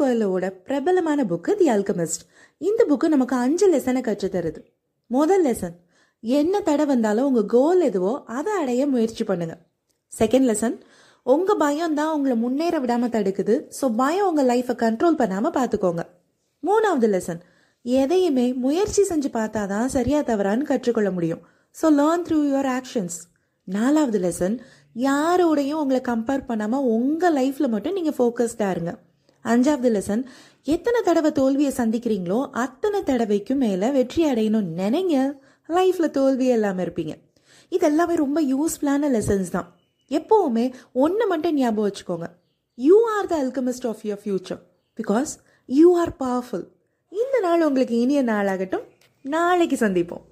கோயலோட பிரபலமான புக்கு தி அல்கமிஸ்ட் இந்த புக்கு நமக்கு அஞ்சு லெசனை கற்றுத்தருது முதல் லெசன் என்ன தடை வந்தாலும் உங்கள் கோல் எதுவோ அதை அடைய முயற்சி பண்ணுங்க. செகண்ட் லெசன் உங்கள் பயம் தான் உங்களை முன்னேற விடாமல் தடுக்குது. ஸோ பயம் உங்கள் லைஃப்பை கண்ட்ரோல் பண்ணாமல் பார்த்துக்கோங்க மூணாவது லெசன் எதையுமே முயற்சி செஞ்சு பார்த்தா தான் சரியா தவறான்னு கற்றுக்கொள்ள முடியும். So learn through your actions நாலாவது லெசன் யாரோடையும் உங்களை கம்பேர் பண்ணாமல் உங்கள் லைஃப்பில் மட்டும் நீங்கள் ஃபோக்கஸ்டாக இருங்க. அஞ்சாவது லெசன் எத்தனை தடவை தோல்வியை சந்திக்கிறீங்களோ அத்தனை தடவைக்கும் மேலே வெற்றி அடையணும் நினைங்க. லைஃப்பில் தோல்வி இல்லாமல் இருப்பீங்க. இது எல்லாமே ரொம்ப யூஸ்ஃபுல்லான லெசன்ஸ் தான். எப்போவுமே ஒன்று மட்டும் ஞாபகம் வச்சுக்கோங்க. You are the alchemist of your future because you are powerful இந்த நாள் உங்களுக்கு இனிய நாளாகட்டும். நாளைக்கு சந்திப்போம்.